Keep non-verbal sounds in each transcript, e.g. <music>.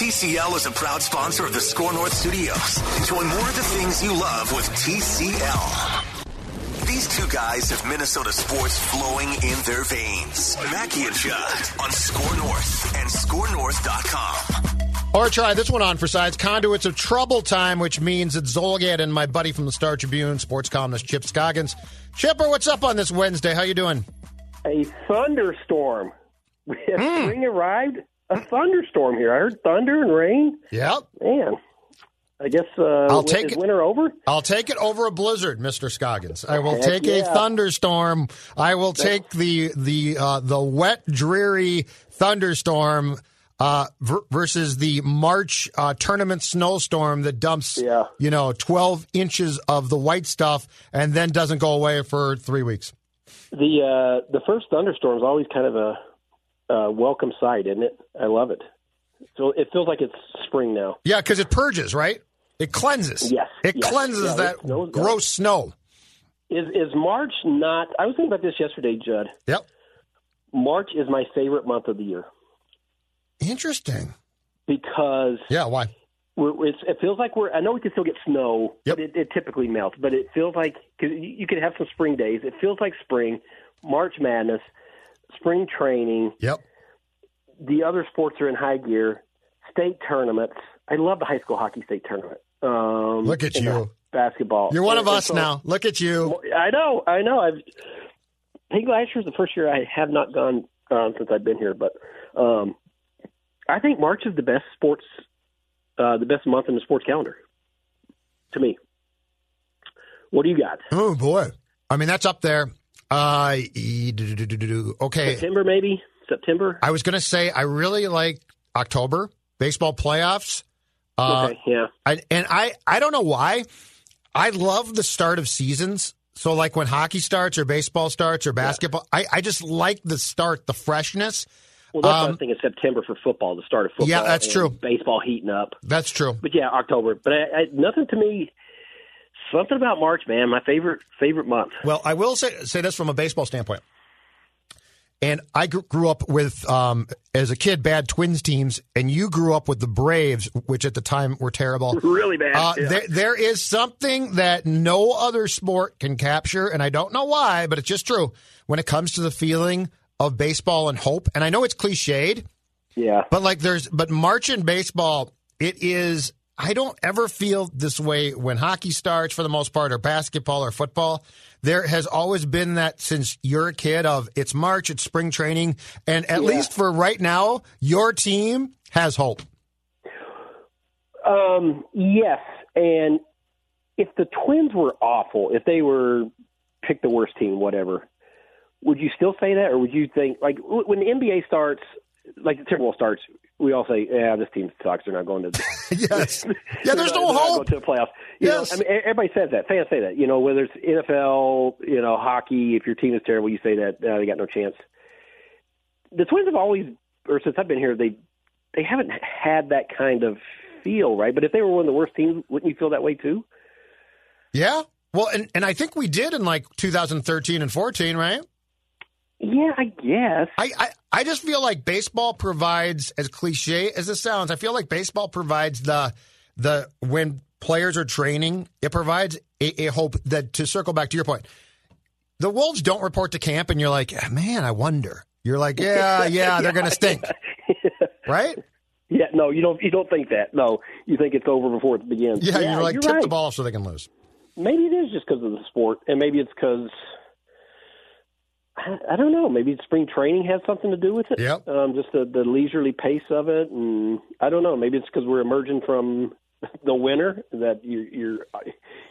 TCL is a proud sponsor of the SKOR North Studios. Enjoy more of the things you love with TCL. These two guys have Minnesota sports flowing in their veins. Mackey and Judd on SKOR North and SKORNorth.com. Or try this one on for size. Conduits of Trouble Time, which means it's Zulgad and my buddy from the Star Tribune, sports columnist Chip Scoggins. Chipper, what's up on this Wednesday? How you doing? a thunderstorm. Has <laughs> hmm. spring arrived? A thunderstorm here. I heard thunder and rain. Yep. Man, I guess uh, I'll take it. winter over. I'll take it over a blizzard, Mr. Scoggins. I will Heck take a thunderstorm. I will take the the uh, the wet, dreary thunderstorm uh, ver- versus the March uh, tournament snowstorm that dumps Yeah. you know twelve inches of the white stuff and then doesn't go away for three weeks. The uh, the first thunderstorm is always kind of a uh, welcome sight, isn't it? I love it. So it feels like it's spring now. Yeah, because it purges, right? It cleanses. Yes, It yes. cleanses Yeah, that it snows down. gross snow. Is is March not? I was thinking about this yesterday, Judd. Yep. March is my favorite month of the year Interesting. because Yeah, why? it's, it feels like we're. I know we can still get snow, Yep. but it, it typically melts. But it feels like because you, you could have some spring days. It feels like spring, March Madness, spring training. Yep. The other sports are in high gear. State tournaments. I love the high school hockey state tournament. Um, Look at you. Basketball. You're one of And us so- now. Look at you. I know. I know. I've. I think last year's the first year I have not gone um, since I've been here, but um, I think March is the best sports, uh, the best month in the sports calendar. To me, what do you got? Oh boy. I mean, that's up there. Uh, okay. September, maybe September. I was going to say I really like October baseball playoffs. Uh, okay, yeah. I, and I, I don't know why. I love the start of seasons. So, like when hockey starts or baseball starts or basketball, I, I just like the start, the freshness. Well, that's what I um, was. September for football, the start of football. Yeah, that's true. Baseball heating up, That's true. but yeah, October. But I, I, nothing to me. Something about March, man. My favorite favorite month. Well, I will say say this from a baseball standpoint. And I grew up with, um, as a kid, bad Twins teams, and you grew up with the Braves, which at the time were terrible. <laughs> Really bad. Uh, yeah. there, there is something that no other sport can capture, and I don't know why, but it's just true when it comes to the feeling of baseball and hope. And I know it's cliched, yeah. but like there's, but March in baseball, it is. I don't ever feel this way when hockey starts, for the most part, or basketball or football. There has always been that since you're a kid of it's March, it's spring training, and at Yeah. least for right now, your team has hope. Um, yes, and if the Twins were awful, if they were pick the worst team, whatever, would you still say that, or would you think like when the NBA starts, like the Timberwolves starts, we all say, "Yeah, this team sucks. They're not going to." <laughs> Yes. <laughs> Yeah, there's no hope. to the playoffs. You Yes. know, I mean, everybody says that. Fans say that. You know, whether it's NFL, you know, hockey. If your team is terrible, you say that uh, they got no chance. The Twins have always, or since I've been here, they they haven't had that kind of feel, right? But if they were one of the worst teams, wouldn't you feel that way too? Yeah. Well, and, and I think we did in like 2013 and 14, right? Yeah, I guess. I, I, I just feel like baseball provides, as cliche as it sounds, I feel like baseball provides the the when players are training, it provides a, a hope that to circle back to your point, the Wolves don't report to camp, and you're like, man, I wonder. You're like, yeah, <laughs> yeah, they're going to stink, <laughs> right? Yeah, no, you don't. You don't think that. No, you think it's over before it begins. Yeah, you're like tip right. the ball so they can lose. Maybe it is just because of the sport, and maybe it's because I, don't know. Maybe spring training has something to do with it. Yep. Um, just the, the leisurely pace of it, and I don't know. Maybe it's because we're emerging from <laughs> the winter that you, you're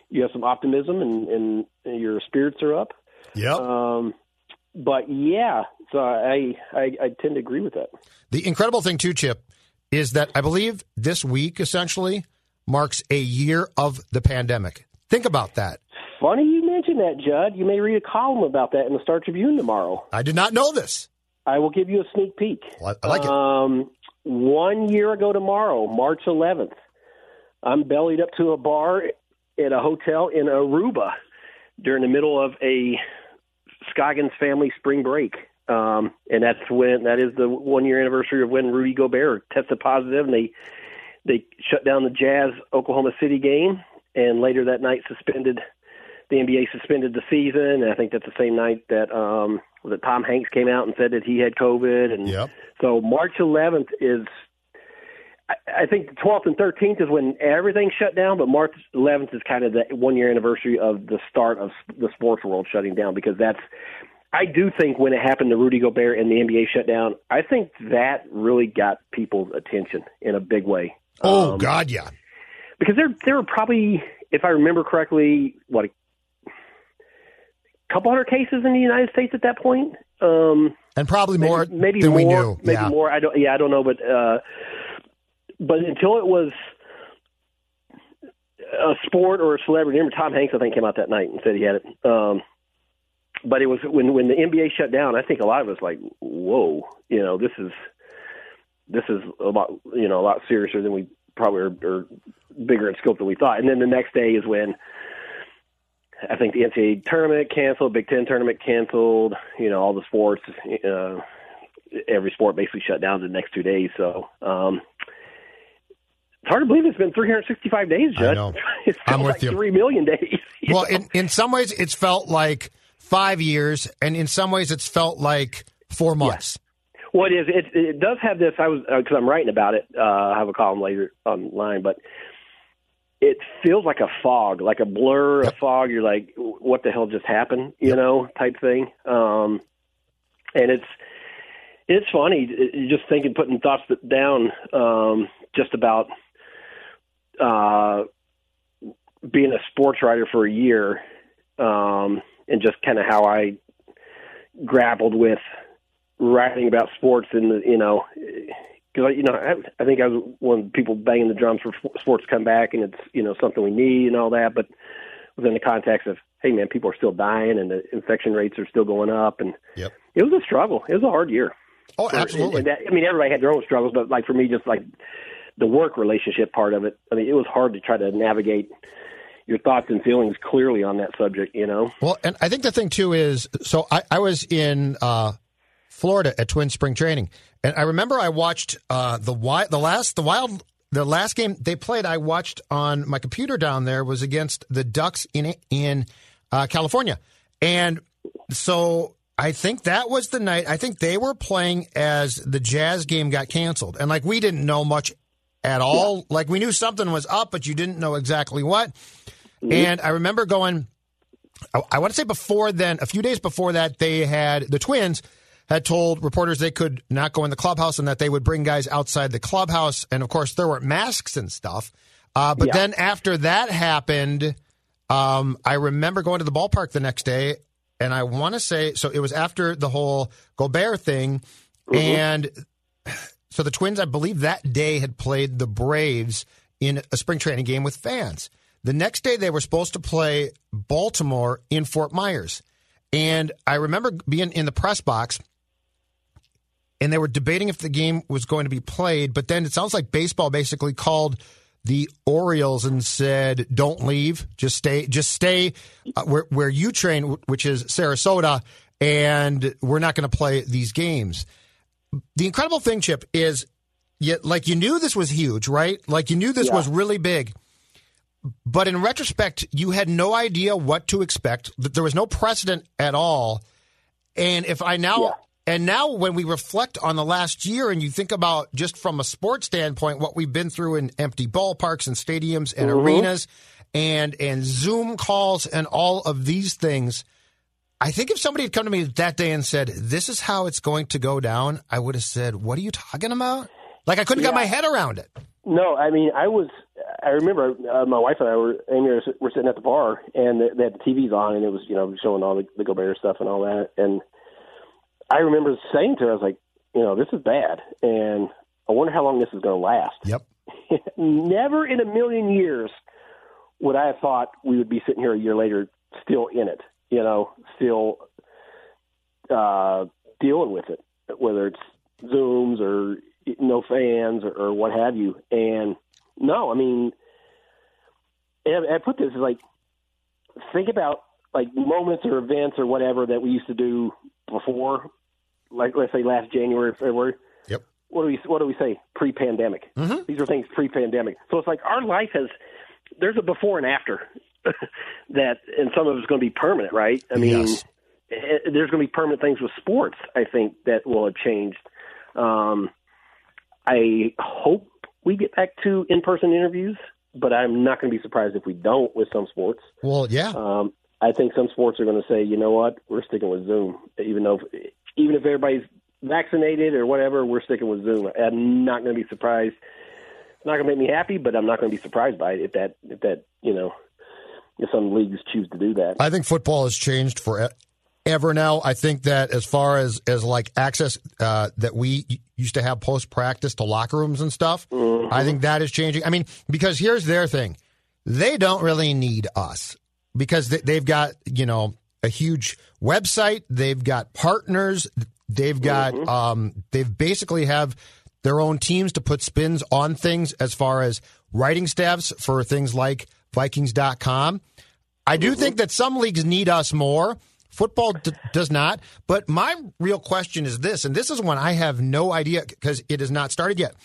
you have some optimism and, and your spirits are up. Yep. Um, but yeah, so I, I I tend to agree with that. The incredible thing too, Chip, is that I believe this week essentially marks a year of the pandemic. Think about that. Funny you mentioned that, Judd. You may read a column about that in the Star Tribune tomorrow. I did not know this. I will give you a sneak peek. I I like it. Um, one year ago tomorrow, March 11th, I'm bellied up to a bar at a hotel in Aruba during the middle of a Scoggins family spring break. Um, and that's when that is the one year anniversary of when Rudy Gobert tested positive, and they they shut down the Jazz Oklahoma City game, and later that night suspended the NBA suspended the season. And I think that's the same night that um, that Tom Hanks came out and said that he had COVID, and Yep. so March 11th is. I- I think the 12th and 13th is when everything shut down, but March 11th is kind of the one year anniversary of the start of the sports world shutting down because that's. I do think when it happened to Rudy Gobert and the NBA shut down, I think that really got people's attention in a big way. Oh Um, God, yeah. because there there were probably, if I remember correctly, what a couple hundred cases in the United States at that point. Um, And probably maybe, more maybe than more, we knew. Maybe yeah. more. I don't. Yeah, I don't know, but uh, but until it was a sport or a celebrity. Remember, Tom Hanks, I think, came out that night and said he had it. Um, but it was when when the NBA shut down. I think a lot of us like, whoa, you know, this is this is a lot, you know, a lot seriouser than we probably are, or bigger in scope than we thought. And then the next day is when I think the NCAA tournament canceled, Big Ten tournament canceled. You know, all the sports, uh, every sport basically shut down the next two days. So um, it's hard to believe it's been 365 days, I know. <laughs> It's I'm with like you. three million days. <laughs> Well, know? in, in some ways, it's felt like five years, and in some ways, it's felt like four months. Well, it is. It, it does have this. I was because I'm writing about it. Uh, I have a column later online, but it feels like a fog, like a blur, a fog. You're like, what the hell just happened? You know, type thing. Um, and it's it's funny. You're just thinking, putting thoughts down, um, just about uh, being a sports writer for a year, um, and just kind of how I grappled with writing about sports and the, you know because you know I, I think I was one of the people banging the drums for sports to come back and it's you know something we need and all that, but within the context of hey man, people are still dying and the infection rates are still going up and Yep. it was a struggle. It was a hard year. Oh, absolutely. and that, I mean, everybody had their own struggles, but like for me, just like the work relationship part of it, I mean, it was hard to try to navigate your thoughts and feelings clearly on that subject. You know, Well, and I think the thing too is so I, I was in uh, Florida at Twin Spring Training, and I remember I watched uh, the wild, the last the wild the last game they played. I watched on my computer down there was against the Ducks in in uh, California, and so I think that was the night. I think they were playing as the Jazz game got canceled, and like we didn't know much at all. Like we knew something was up, but you didn't know exactly what. And I remember going. I, I want to say before then, a few days before that, they had the Twins had told reporters they could not go in the clubhouse and that they would bring guys outside the clubhouse. And of course, there were masks and stuff. Uh, but Yeah. then after that happened, um, I remember going to the ballpark the next day, and I want to say so. It was after the whole Gobert thing, and <sighs> so the Twins, I believe, that day had played the Braves in a spring training game with fans. The next day, they were supposed to play Baltimore in Fort Myers. And I remember being in the press box, and they were debating if the game was going to be played. But then it sounds like baseball basically called the Orioles and said, "Don't leave. Just stay. Just stay uh, where where you train, which is Sarasota, and we're not going to play these games." the incredible thing, Chip, is you, like you knew this was huge, right? Like you knew this Yeah. was really big. But in retrospect, you had no idea what to expect. There was no precedent at all. And if I now Yeah. And now, when we reflect on the last year and you think about just from a sports standpoint, what we've been through in empty ballparks and stadiums and mm-hmm. arenas and, and Zoom calls and all of these things, I think if somebody had come to me that day and said, This is how it's going to go down, I would have said, What are you talking about? Like, I couldn't yeah. get my head around it. No, I mean, I was. I remember uh, my wife and I were Amy were sitting at the bar, and they had the TVs on, and it was you know showing all the, the Gobert stuff and all that, and I remember saying to her, I was like, you know, this is bad, and I wonder how long this is going to last. Yep. <laughs> Never in a million years would I have thought we would be sitting here a year later still in it, you know, still uh, dealing with it, whether it's Zooms or no fans or, or what have you. And no, I mean, I, I put this as like, think about like moments or events or whatever that we used to do before like let's say last January, February. Yep. What do we what do we say? Pre-pandemic. Mm-hmm. These are things pre-pandemic. So it's like our life has there's a before and after <laughs> that, and some of it's going to be permanent, right? I mean, yes. it, eh, there's going to be permanent things with sports. I think that will have changed. Um, I hope we get back to in-person interviews, but I'm not going to be surprised if we don't with some sports. Well, yeah. Um, I think some sports are going to say, you know what, we're sticking with Zoom, even though even if everybody's vaccinated or whatever, we're sticking with Zoom. I'm not going to be surprised. It's not going to make me happy, but I'm not going to be surprised by it if that if that you know if some leagues choose to do that. I think football has changed forever now. I think that as far as as like access uh, that we used to have post practice to locker rooms and stuff, mm-hmm. I think that is changing. I mean, because here's their thing: they don't really need us because they've got you know a huge website. They've got partners. They've got mm-hmm. um, they've basically have their own teams to put spins on things as far as writing staffs for things like Vikings.com. I do mm-hmm. think that some leagues need us more. Football d- does not. But my real question is this, and this is one I have no idea because it has not started yet.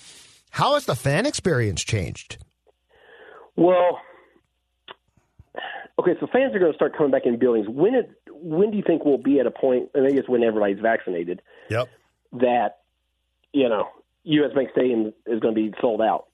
How has the fan experience changed? Well, Okay, so fans are going to start coming back in buildings. When it, when do you think we'll be at a point? I think it's when everybody's vaccinated. Yep. That you know, U.S. Bank Stadium is going to be sold out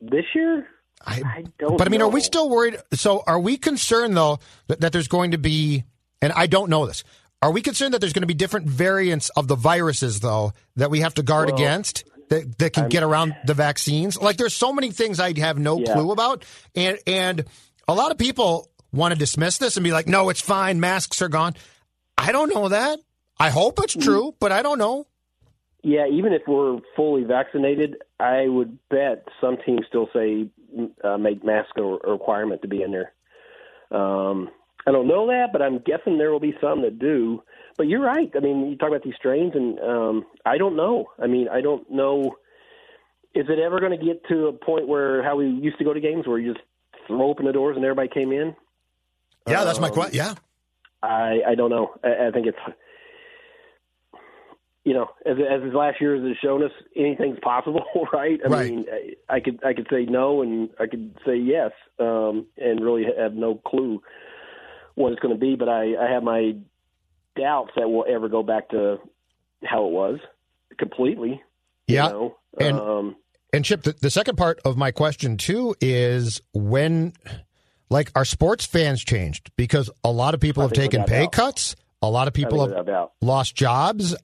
this year. I, I don't. But I mean, know. are we still worried? So, are we concerned though that, that there's going to be? And I don't know this. Are we concerned that there's going to be different variants of the viruses though that we have to guard well, against? That, that can I'm, get around the vaccines. Like there's so many things I have no yeah. clue about, and and a lot of people want to dismiss this and be like, no, it's fine. Masks are gone. I don't know that. I hope it's mm-hmm. true, but I don't know. Yeah, even if we're fully vaccinated, I would bet some teams still say uh, make mask a requirement to be in there. Um, I don't know that, but I'm guessing there will be some that do. But you're right. I mean, you talk about these strains, and um, I don't know. I mean, I don't know. Is it ever going to get to a point where how we used to go to games, where you just throw open the doors and everybody came in? Yeah, that's my um, question. Yeah, I I don't know. I, I think it's you know, as as his last year has shown us, anything's possible, <laughs> right? I right. mean, I, I could I could say no and I could say yes, um, and really have no clue what it's going to be. But I I have my doubts that we'll ever go back to how it was completely. Yeah, you know? and um, and Chip, the, the second part of my question too is when like our sports fans changed because a lot of people have taken pay out. cuts. A lot of people have lost jobs.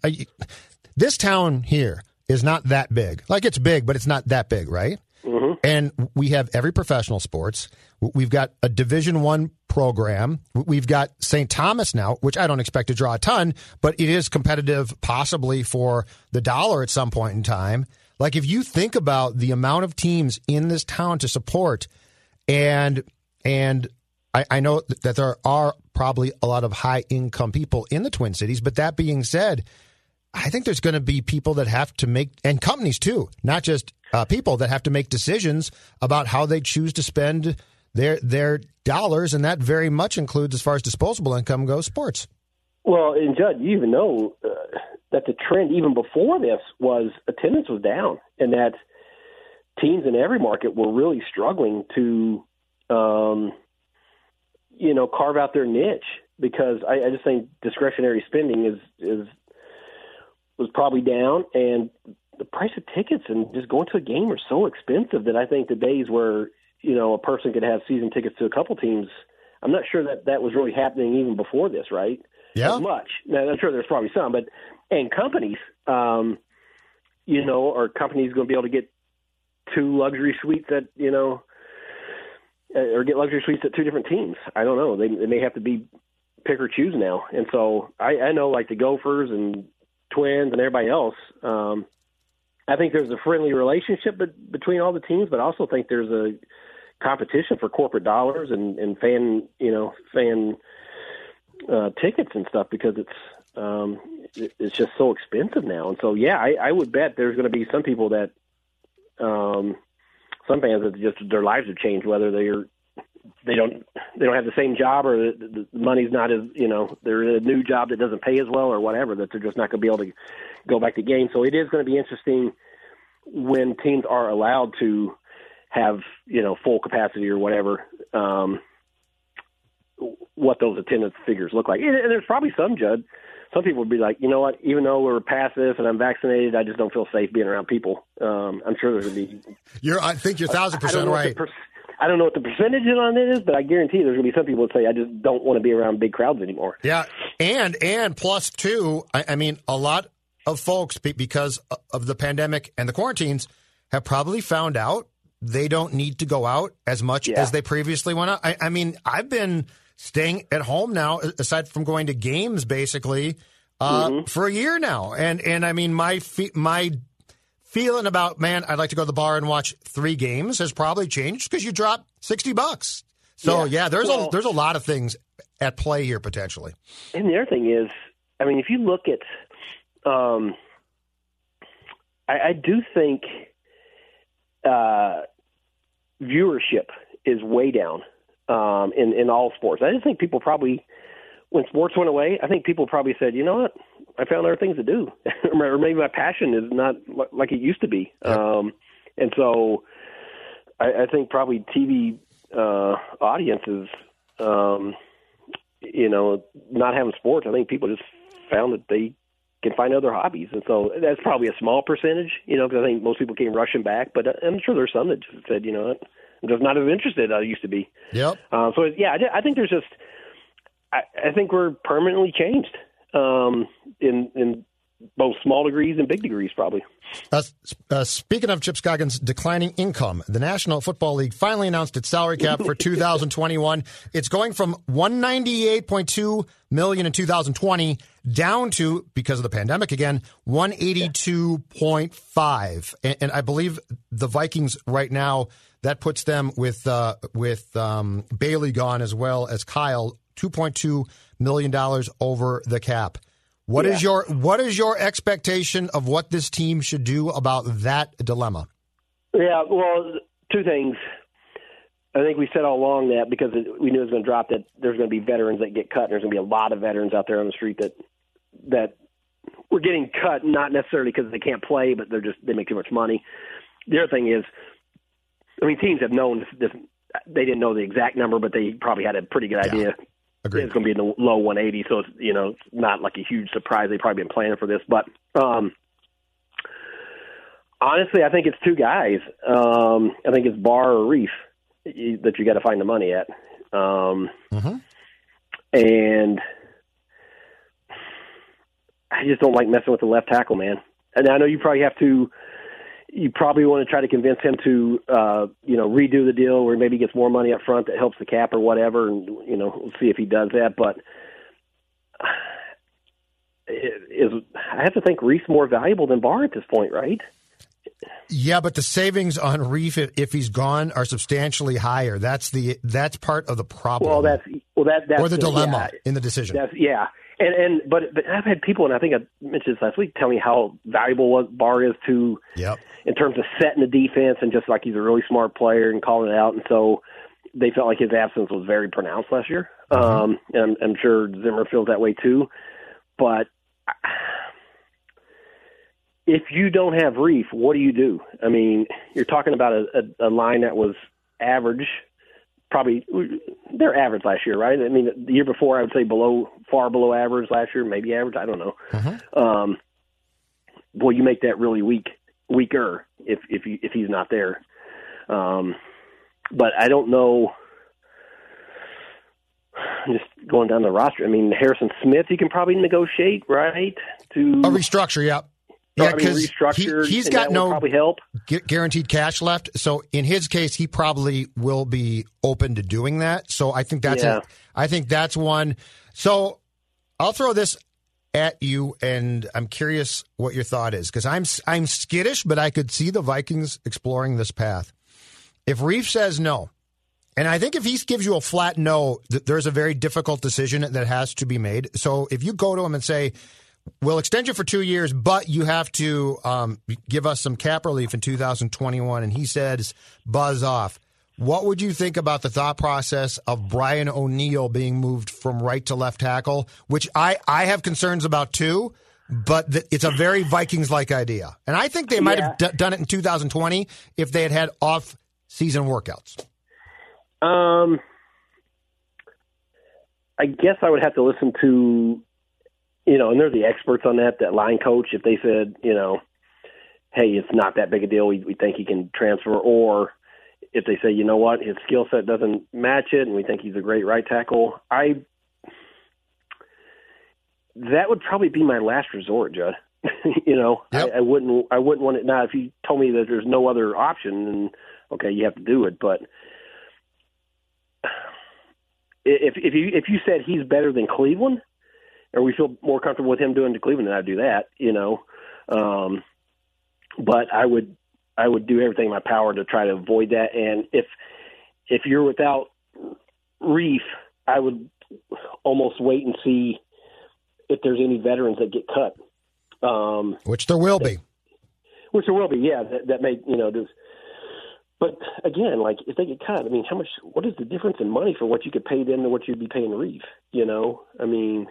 This town here is not that big. Like it's big, but it's not that big, right? Mm-hmm. And we have every professional sports. We've got a Division One program. We've got St. Thomas now, which I don't expect to draw a ton, but it is competitive, possibly for the dollar at some point in time. Like if you think about the amount of teams in this town to support, and and I, I know that there are probably a lot of high income people in the Twin Cities. But that being said, I think there's going to be people that have to make, and companies too, not just uh, people that have to make decisions about how they choose to spend their their dollars, and that very much includes, as far as disposable income goes, sports. Well, and Judd, you even know uh, that the trend even before this was attendance was down, and that teams in every market were really struggling to um, you know, carve out their niche because I, I just think discretionary spending is is was probably down, and the price of tickets and just going to a game are so expensive that I think the days where you know a person could have season tickets to a couple teams, I'm not sure that that was really happening even before this, right? Yeah. As much. Now, I'm sure there's probably some, but and companies, um, you know, are companies going to be able to get two luxury suites at you know, or get luxury suites at two different teams? I don't know. They, they may have to be pick or choose now, and so I, I know like the Gophers and Twins and everybody else. Um, I think there's a friendly relationship be- between all the teams, but I also think there's a competition for corporate dollars and, and fan, you know, fan uh, tickets and stuff because it's um, it, it's just so expensive now. And so, yeah, I, I would bet there's going to be some people that um, some fans that just their lives have changed, whether they're they don't they don't have the same job or the, the money's not as you know they're in a new job that doesn't pay as well or whatever that they're just not going to be able to go back to games. So it is going to be interesting when teams are allowed to have you know full capacity or whatever. Um, what those attendance figures look like, and, there's probably some Judd. Some people would be like, you know what? Even though we're past this and I'm vaccinated, I just don't feel safe being around people. Um, I'm sure there's going to be. You're, I think you're thousand percent right. per- I don't know what the percentage on it is, but I guarantee there's going to be some people that say I just don't want to be around big crowds anymore. Yeah, and and plus two, I, I mean, a lot of folks because of the pandemic and the quarantines have probably found out they don't need to go out as much Yeah. as they previously went out. I, I mean, I've been staying at home now, aside from going to games, basically uh, for a year now, and and I mean, my fe- my feeling about man, I'd like to go to the bar and watch three games has probably changed because you drop sixty bucks. So Yeah. yeah, there's a there's a lot of things at play here potentially. And the other thing is, I mean, if you look at, um, I, I do think uh, viewership is way down um, in in all sports. I just think people probably, when sports went away, I think people probably said, you know what, I found other things to do, <laughs> or maybe my passion is not like it used to be. Um, and so, I, I think probably TV uh, audiences. Um, you know, not having sports, I think people just found that they can find other hobbies, and so that's probably a small percentage, you know, because I think most people came rushing back. But I'm sure there's some that just said, you know, what, I'm just not as interested as I used to be. Yep. Uh, so yeah, I, I think there's just, I, I think we're permanently changed um, in in both small degrees and big degrees, probably. Uh, uh, speaking of Chip Scoggins' declining income, the National Football League finally announced its salary cap for <laughs> 2021. It's going from 198.2 million in 2020 down to, because of the pandemic again, 182.5. And, and I believe the Vikings right now that puts them with uh, with um, Bailey gone as well as Kyle, 2.2 million dollars over the cap. What is your what is your expectation of what this team should do about that dilemma? Yeah, well, two things. I think we said all along that because it, we knew it was going to drop that there's going to be veterans that get cut. And there's going to be a lot of veterans out there on the street that that were getting cut, not necessarily because they can't play, but they're just they make too much money. The other thing is, I mean, teams have known this. this they didn't know the exact number, but they probably had a pretty good idea. Agreed. It's going to be in the low 180, so it's you know it's not like a huge surprise. They've probably been planning for this, but um, honestly, I think it's two guys. Um, I think it's Barr or Reiff that you got to find the money at, um, Mhm. and I just don't like messing with the left tackle, man. And I know you probably have to. You probably want to try to convince him to, uh, you know, redo the deal, where maybe he gets more money up front that helps the cap or whatever, and you know, we'll see if he does that. But <sighs> is I have to think Reese more valuable than Barr at this point, right? Yeah, but the savings on Reiff if, he's gone are substantially higher. That's the that's part of the problem. Well, that's well that that's or the dilemma yeah, in the decision. Yeah, and and but but I've had people, and I think I mentioned this last week, tell me how valuable Barr is to Yep. in terms of setting the defense and just like he's a really smart player and calling it out, and so they felt like his absence was very pronounced last year. Um, and I'm, I'm sure Zimmer feels that way too, but. If you don't have Reiff, what do you do? I mean, you're talking about a, a, a line that was average, probably they're average last year, right? I mean, the year before I would say below, far below average last year, maybe average. I don't know. Um, boy, you make that really weak, weaker if if you, if he's not there. Um, but I don't know. Just going down the roster, I mean Harrison Smith, you can probably negotiate, right? To a restructure, yeah. Yeah, Yeah, I mean, because he, has got no probably help. gu- guaranteed cash left. So in his case, he probably will be open to doing that. So I think that's Yeah. a, I think that's one. So I'll throw this at you, and I'm curious what your thought is because I'm I'm skittish, but I could see the Vikings exploring this path. If Reiff says no, and I think if he gives you a flat no, th- there's a very difficult decision that has to be made. So if you go to him and say, we'll extend you for two years, but you have to um, give us some cap relief in 2021. And he says, buzz off. What would you think about the thought process of Brian O'Neill being moved from right to left tackle, which I, I have concerns about too, but it's a very Vikings like idea. And I think they might have d- done it in 2020 if they had had off season workouts. Um, I guess I would have to listen to, you know, and they're the experts on that. That line coach, if they said, you know, hey, it's not that big a deal, we we think he can transfer, or if they say, you know what, his skill set doesn't match it, and we think he's a great right tackle, I that would probably be my last resort, Judd. <laughs> you know, Yep. I, I wouldn't I wouldn't want it now. If you told me that there's no other option, then okay, you have to do it, but <sighs> if if you if you said he's better than Cleveland, or we feel more comfortable with him doing to Cleveland, than I'd do that. You know, um, but I would I would do everything in my power to try to avoid that. And if if you're without Reiff, I would almost wait and see if there's any veterans that get cut. Um, Which there will be. which there will be, yeah. That, that may, you know, just. But again, like if they get cut, I mean, how much? What is the difference in money for what you could pay them to what you'd be paying Reiff? You know, I mean,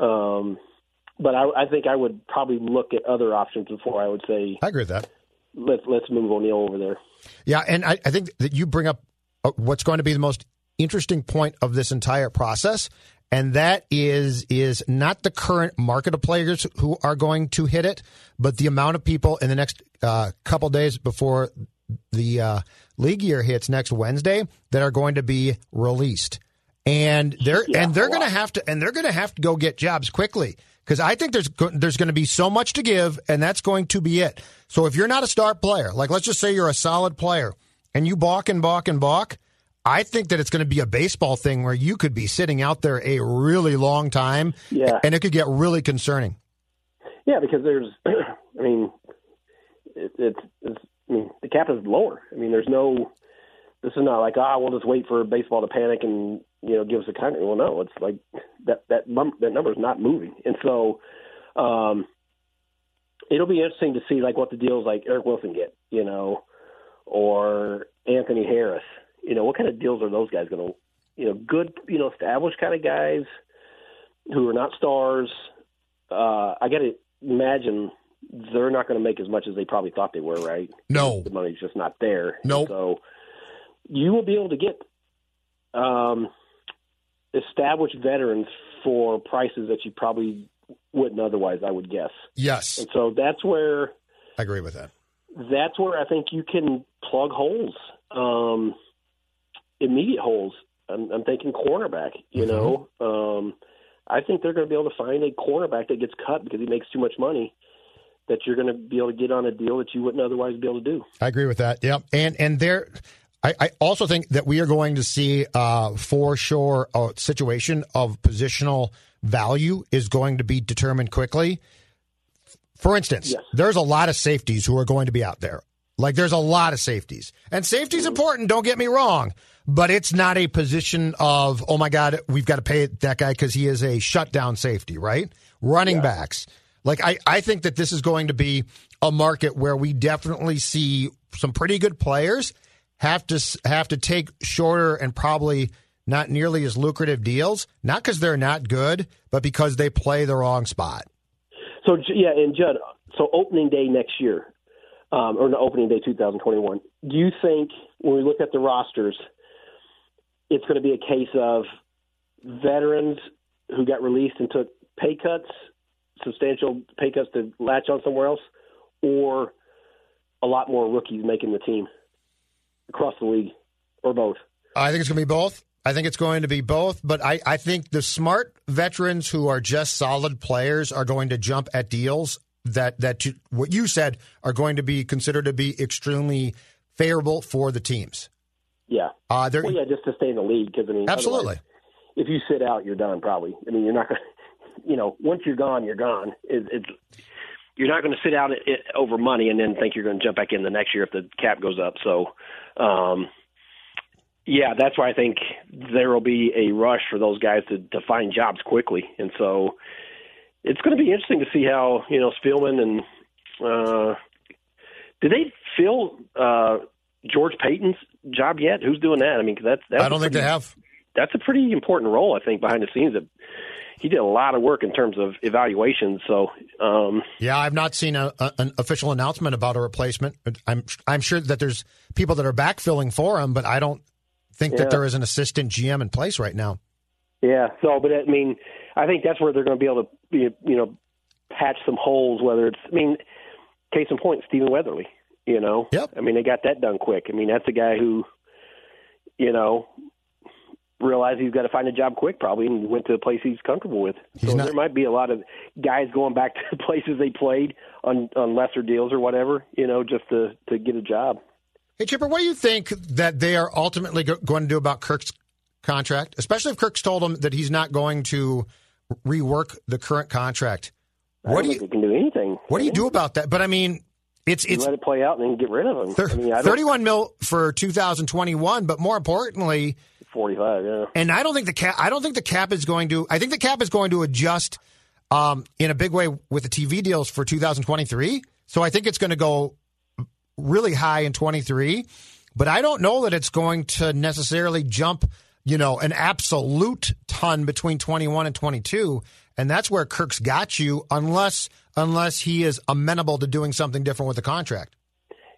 um, but I, I think I would probably look at other options before I would say I agree with that. let's let's move O'Neill over there. Yeah, and I, I think that you bring up uh, what's going to be the most interesting point of this entire process, and that is is not the current market of players who are going to hit it, but the amount of people in the next uh, couple days before the uh, league year hits next Wednesday that are going to be released, and they're Yeah, and they're going to have to and they're going to have to go get jobs quickly because I think there's go- there's going to be so much to give, and that's going to be it. So if you're not a star player, like let's just say you're a solid player, and you balk and balk and balk, I think that it's going to be a baseball thing where you could be sitting out there a really long time, Yeah. and it could get really concerning. Yeah, because there's, <clears throat> I mean, it, it's, it's, I mean, the cap is lower. I mean, there's no, this is not like, ah, we'll just wait for baseball to panic and you know give us a contract. Well, no, it's like that that num- that number is not moving, and so um, it'll be interesting to see like what the deals like Eric Wilson get, you know, or Anthony Harris. You know, what kind of deals are those guys going to, you know, good, you know, established kind of guys who are not stars. Uh, I got to imagine they're not going to make as much as they probably thought they were, right? No. the money's just not there. Nope. So you will be able to get um, established veterans for prices that you probably wouldn't otherwise. I would guess. Yes, And so that's where I agree with that. that's where I think you can plug holes, um, immediate holes. I'm, I'm thinking cornerback. You know, um, I think they're going to be able to find a cornerback that gets cut because he makes too much money. That you're going to be able to get on a deal that you wouldn't otherwise be able to do. I agree with that. Yep. And and there, I, I also think that we are going to see uh, for sure a situation of positional value is going to be determined quickly. For instance, Yes. there's a lot of safeties who are going to be out there. Like there's a lot of safeties, and safety's important. Don't get me wrong, but it's not a position of oh my god, we've got to pay that guy because he is a shutdown safety, right? Running backs. Like I, I think that this is going to be a market where we definitely see some pretty good players have to have to take shorter and probably not nearly as lucrative deals, not because they're not good, but because they play the wrong spot. So yeah, and Judd, so opening day next year, um, or no, opening day 2021. Do you think when we look at the rosters, it's going to be a case of veterans who got released and took pay cuts substantial pay cuts to latch on somewhere else, or a lot more rookies making the team across the league, or both? I think it's going to be both. I think it's going to be both, but I, I think the smart veterans who are just solid players are going to jump at deals that that you, what you said are going to be considered to be extremely favorable for the teams. Yeah. Uh, well, yeah, just to stay in the league because I mean, absolutely. If you sit out, you're done. Probably. I mean, you're not going. <laughs> to, You know, once you're gone, you're gone. It, it's you're not going to sit out it, it, over money and then think you're going to jump back in the next year if the cap goes up. So, um, yeah, that's why I think there will be a rush for those guys to, to find jobs quickly, and so it's going to be interesting to see how you know Spielman and uh, did they fill uh, George Paton's job yet? Who's doing that? I mean, that's, that's I don't think they have. That's a pretty important role, I think, behind the scenes. That he did a lot of work in terms of evaluations. So, um, yeah, I've not seen a, a, an official announcement about a replacement. I'm I'm sure that there's people that are backfilling for him, but I don't think Yeah. that there is an assistant GM in place right now. Yeah. So, but I mean, I think that's where they're going to be able to, you know, patch some holes. Whether it's, I mean, case in point, Stephen Weatherly. You know. Yep. I mean, they got that done quick. I mean, that's a guy who, you know, realized he's got to find a job quick, probably, and went to a place he's comfortable with. He's so not- there might be a lot of guys going back <laughs> to the places they played on on lesser deals or whatever. You know, just to to get a job. Hey, Chipper, what do you think that they are ultimately go- going to do about Kirk's contract, especially if Kirk's told him that he's not going to rework the current contract? I What don't do you think they can do anything. what do you do about that? But I mean, it's You it's let it play out and then get rid of him. thir- I mean, I 31 mil for 2021, but more importantly, forty-five. Yeah. and I don't think the cap. I don't think the cap is going to. I think the cap is going to adjust um, in a big way with the TV deals for 2023. So I think it's going to go really high in 23. But I don't know that it's going to necessarily jump. You know, an absolute ton between 21 and 22, and that's where Kirk's got you, unless unless he is amenable to doing something different with the contract.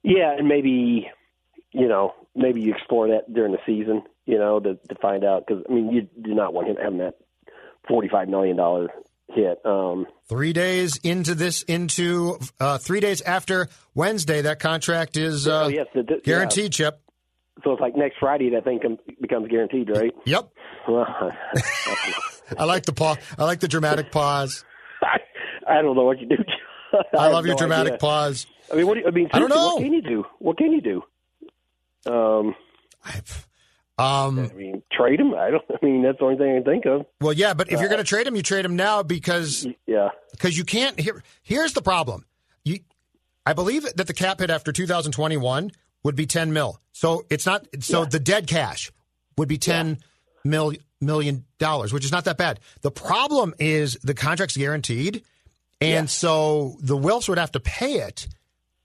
Yeah, and maybe you know maybe you explore that during the season. You know to to find out because I mean you do not want him having that forty-five million dollar hit. Um, Three days into this, into uh, three days after Wednesday, that contract is uh, oh yes, the, the, guaranteed. Chip. So it's like next Friday that thing com- becomes guaranteed, right? Yep. <laughs> I like the pause. I like the dramatic pause. I, I don't know what you do. I, have love your no dramatic idea. pause. I mean, what do you, I mean, I don't know. What can you do? What can you do? Um, Um, I mean, trade him. I don't. <laughs> I mean, that's the only thing I can think of. well, yeah, but if you're going to trade him, you trade him now because Yeah. because you can't. Here, here's the problem. You, I believe that the cap hit after 2021 would be 10 mil. So it's not. So Yeah. the dead cash would be 10 mil, million dollars, which is not that bad. The problem is the contract's guaranteed, and so the Wilfs would have to pay it,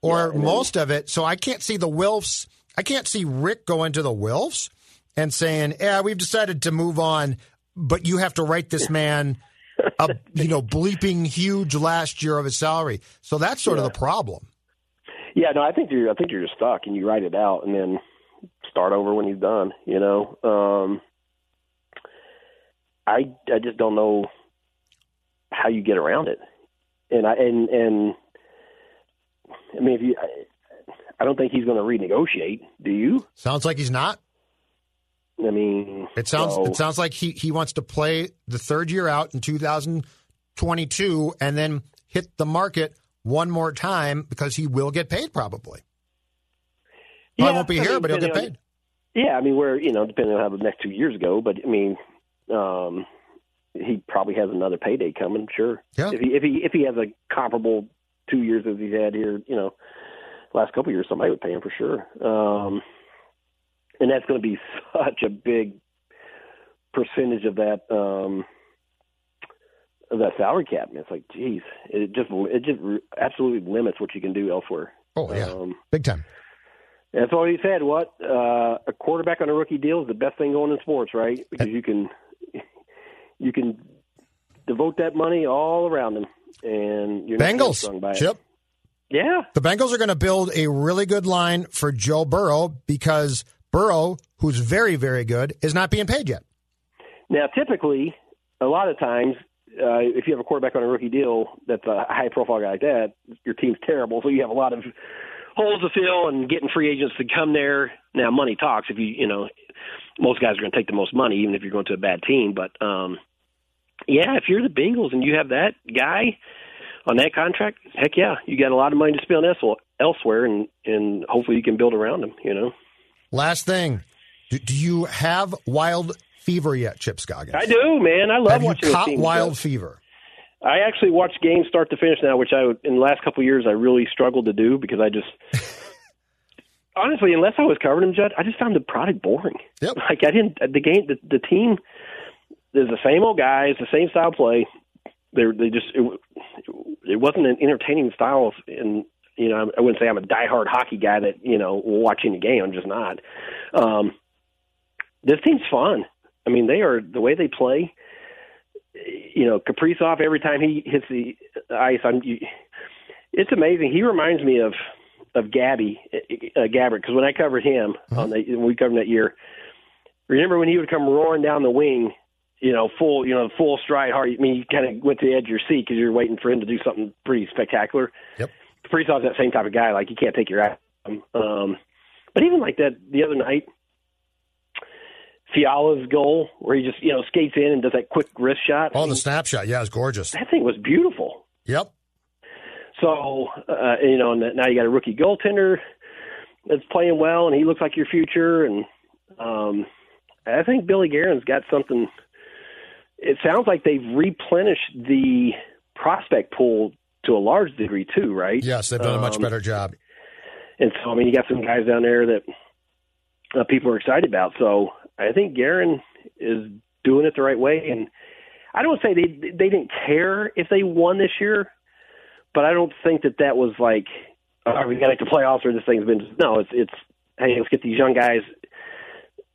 or most of it. So I can't see the Wilfs. I can't see Rick going to the Wilfs and saying, "Yeah, we've decided to move on, but you have to write this man." a you know bleeping huge last year of his salary. So that's sort of the problem. Yeah, no, I think you're. I think you're just stuck, and you write it out, and then start over when he's done. You know, um, I I just don't know how you get around it, and I and and I mean, if you, I, I don't think he's going to renegotiate. Do you? Sounds like he's not. I mean, It sounds so- it sounds like he he wants to play the third year out in 2022 and then hit the market one more time because he will get paid probably. Yeah, won't be I here, mean, but he'll get paid. Yeah, I mean, we're you know depending on how the next two years go, but I mean, um, he probably has another payday coming. Sure. Yeah. If he if he if he has a comparable two years as he's had here, you know, last couple of years, somebody would pay him for sure. Um, and that's going to be <laughs> such a big percentage of that um, of that salary cap. And it's like, geez, it just it just absolutely limits what you can do elsewhere. Oh yeah, Um, big time. that's he said. What uh, a quarterback on a rookie deal is the best thing going in sports, right? Because you can <laughs> you can devote that money all around him, and you're not hamstrung by Bengals, it. Chip. Yeah, The Bengals are going to build a really good line for Joe Burrow because Burrow, who's very very good, is not being paid yet. Now, typically, a lot of times, uh, if you have a quarterback on a rookie deal that's a high profile guy like that, your team's terrible. So you have a lot of holes to fill and getting free agents to come there. Now money talks. If you you know, most guys are going to take the most money, even if you're going to a bad team. But um, yeah, if you're the Bengals and you have that guy on that contract, heck yeah, you got a lot of money to spend elsewhere, and and hopefully you can build around him. You know. Last thing, do, do you have wild fever yet, Chip Scoggins? I do, man. I love have watching. You caught wild fever. I actually watch games start to finish now, which I in the last couple of years I really struggled to do because I just <laughs> honestly, unless I was covering them, Judd, I just found the product boring. Yep. Like I didn't the game the, the team. is the same old guys, the same style play. They they just it, it wasn't an entertaining style, of, and you know I wouldn't say I'm a diehard hockey guy that you know watching the game. I'm just not. Um, this team's fun. I mean, they are the way they play you know, Kaprizov every time he hits the ice, I'm. You, it's amazing. He reminds me of of Gabby uh, Gaborik because when I covered him mm-hmm. on the when we covered him that year, remember when he would come roaring down the wing, you know, full you know full stride hard. I mean, you kind of went to the edge of your seat because you're waiting for him to do something pretty spectacular. Yep. Kaprizov's that same type of guy. Like you can't take your eye. Um, but even like that the other night, Fiala's goal where he just you know skates in and does that quick wrist shot. Oh, the snapshot, yeah, it's gorgeous. That thing was beautiful. Yep. So uh, you know, now you got a rookie goaltender that's playing well, and he looks like your future. And um, I think Billy Guerin's got something. It sounds like they've replenished the prospect pool to a large degree too, right? Yes, they've done a much um, better job. And so, I mean, you got some guys down there that uh, people are excited about. So I think Guerin is doing it the right way, and I don't say they they didn't care if they won this year, but I don't think that that was like, oh, we got to make the playoffs or this thing's been. No, it's it's hey, let's get these young guys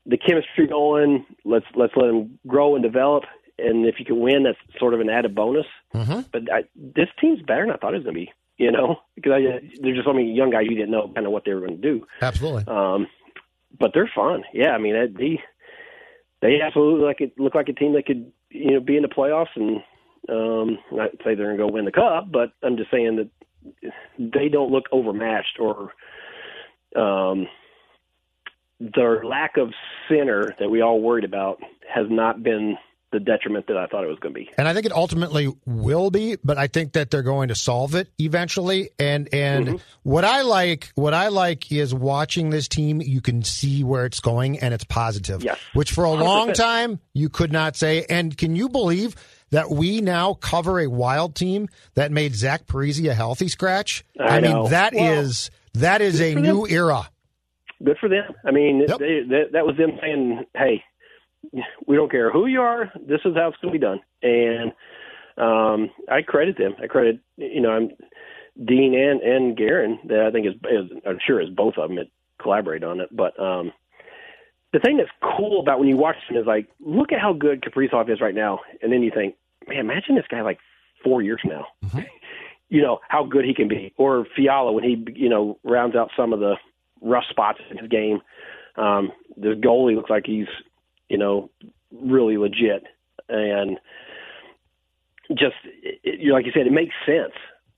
the chemistry going. Let's let's let them grow and develop. And if you can win, that's sort of an added bonus. Mm-hmm. But I, this team's better than I thought it was going to be. You know, because I, there's just so many young guys you didn't know kind of what they were going to do. Absolutely. Um, but they're fun. Yeah, I mean, they they absolutely like it look like a team that could you know be in the playoffs and um not say they're going to go win the cup, but I'm just saying that they don't look overmatched or um their lack of center that we all worried about has not been the detriment that I thought it was going to be. And I think it ultimately will be, but I think that they're going to solve it eventually. And and mm-hmm. what I like, what I like is watching this team. You can see where it's going, and it's positive. Yes. Which for a 100%. long time you could not say. And can you believe? That we now cover a wild team that made Zach Parise a healthy scratch. I, I mean, that well, is that is a new them. era. Good for them. I mean, yep. they, they, that was them saying, "Hey, <laughs> we don't care who you are. This is how it's going to be done. And um, I credit them. I credit you know I'm Dean and and Guerin that I think is, is I'm sure is both of them that collaborate on it. But um, the thing that's cool about when you watch them is like look at how good Kaprizov is right now, and then you think, man, imagine this guy like four years from now. Mm-hmm. <laughs> You know how good he can be, or Fiala when he you know rounds out some of the rough spots in his game. Um, this goalie looks like he's you know, really legit. And just you like you said, it makes sense.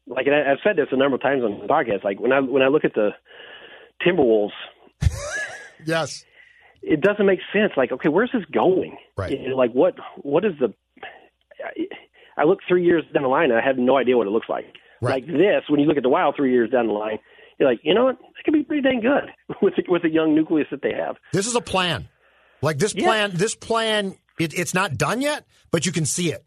Like I, I've said this a number of times on the podcast. Like when I when I look at the Timberwolves, <laughs> yes, it doesn't make sense. Like okay, where's this going? Right. You know, like what what is the? I, I look three years down the line and I have no idea what it looks like. Right. Like this, when you look at the Wild three years down the line, you're like, you know what? It could be pretty dang good <laughs> with the, with the young nucleus that they have. This is a plan. Like this plan, this plan, it, it's not done yet, but you can see it.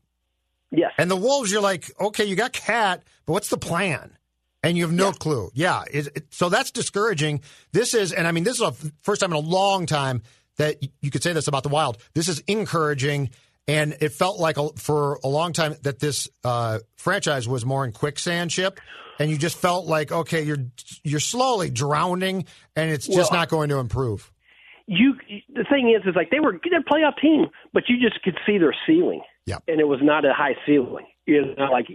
Yes. And the Wolves, you're like, okay, you got Cat, but what's the plan? And you have no yeah. clue. Yeah. It, it, so that's discouraging. This is, and I mean, this is a first time in a long time that you could say this about the Wild. This is encouraging. And it felt like a, for a long time that this uh, franchise was more in quicksand ship, and you just felt like okay, you're you're slowly drowning, and it's just well, not going to improve you the thing is is like they were they're a playoff team, but you just could see their ceiling. Yeah. And it was not a high ceiling. You know, like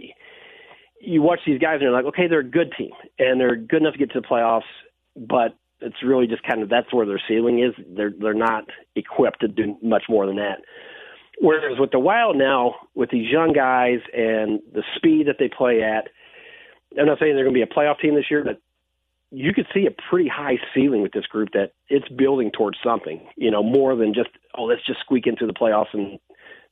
you watch these guys and you're like, okay, they're a good team and they're good enough to get to the playoffs, but it's really just kind of that's where their ceiling is. They're they're not equipped to do much more than that. Whereas with the Wild now, with these young guys and the speed that they play at, I'm not saying they're going to be a playoff team this year, but you could see a pretty high ceiling with this group that it's building towards something, you know, more than just oh, let's just squeak into the playoffs and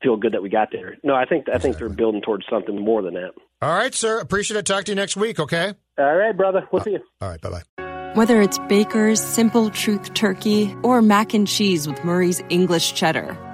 feel good that we got there. No, I think I think they're building towards something more than that. All right, sir. Appreciate it. Talk to you next week. Okay. All right, brother. We'll see you. All right. Bye bye. Whether it's Baker's Simple Truth Turkey or mac and cheese with Murray's English Cheddar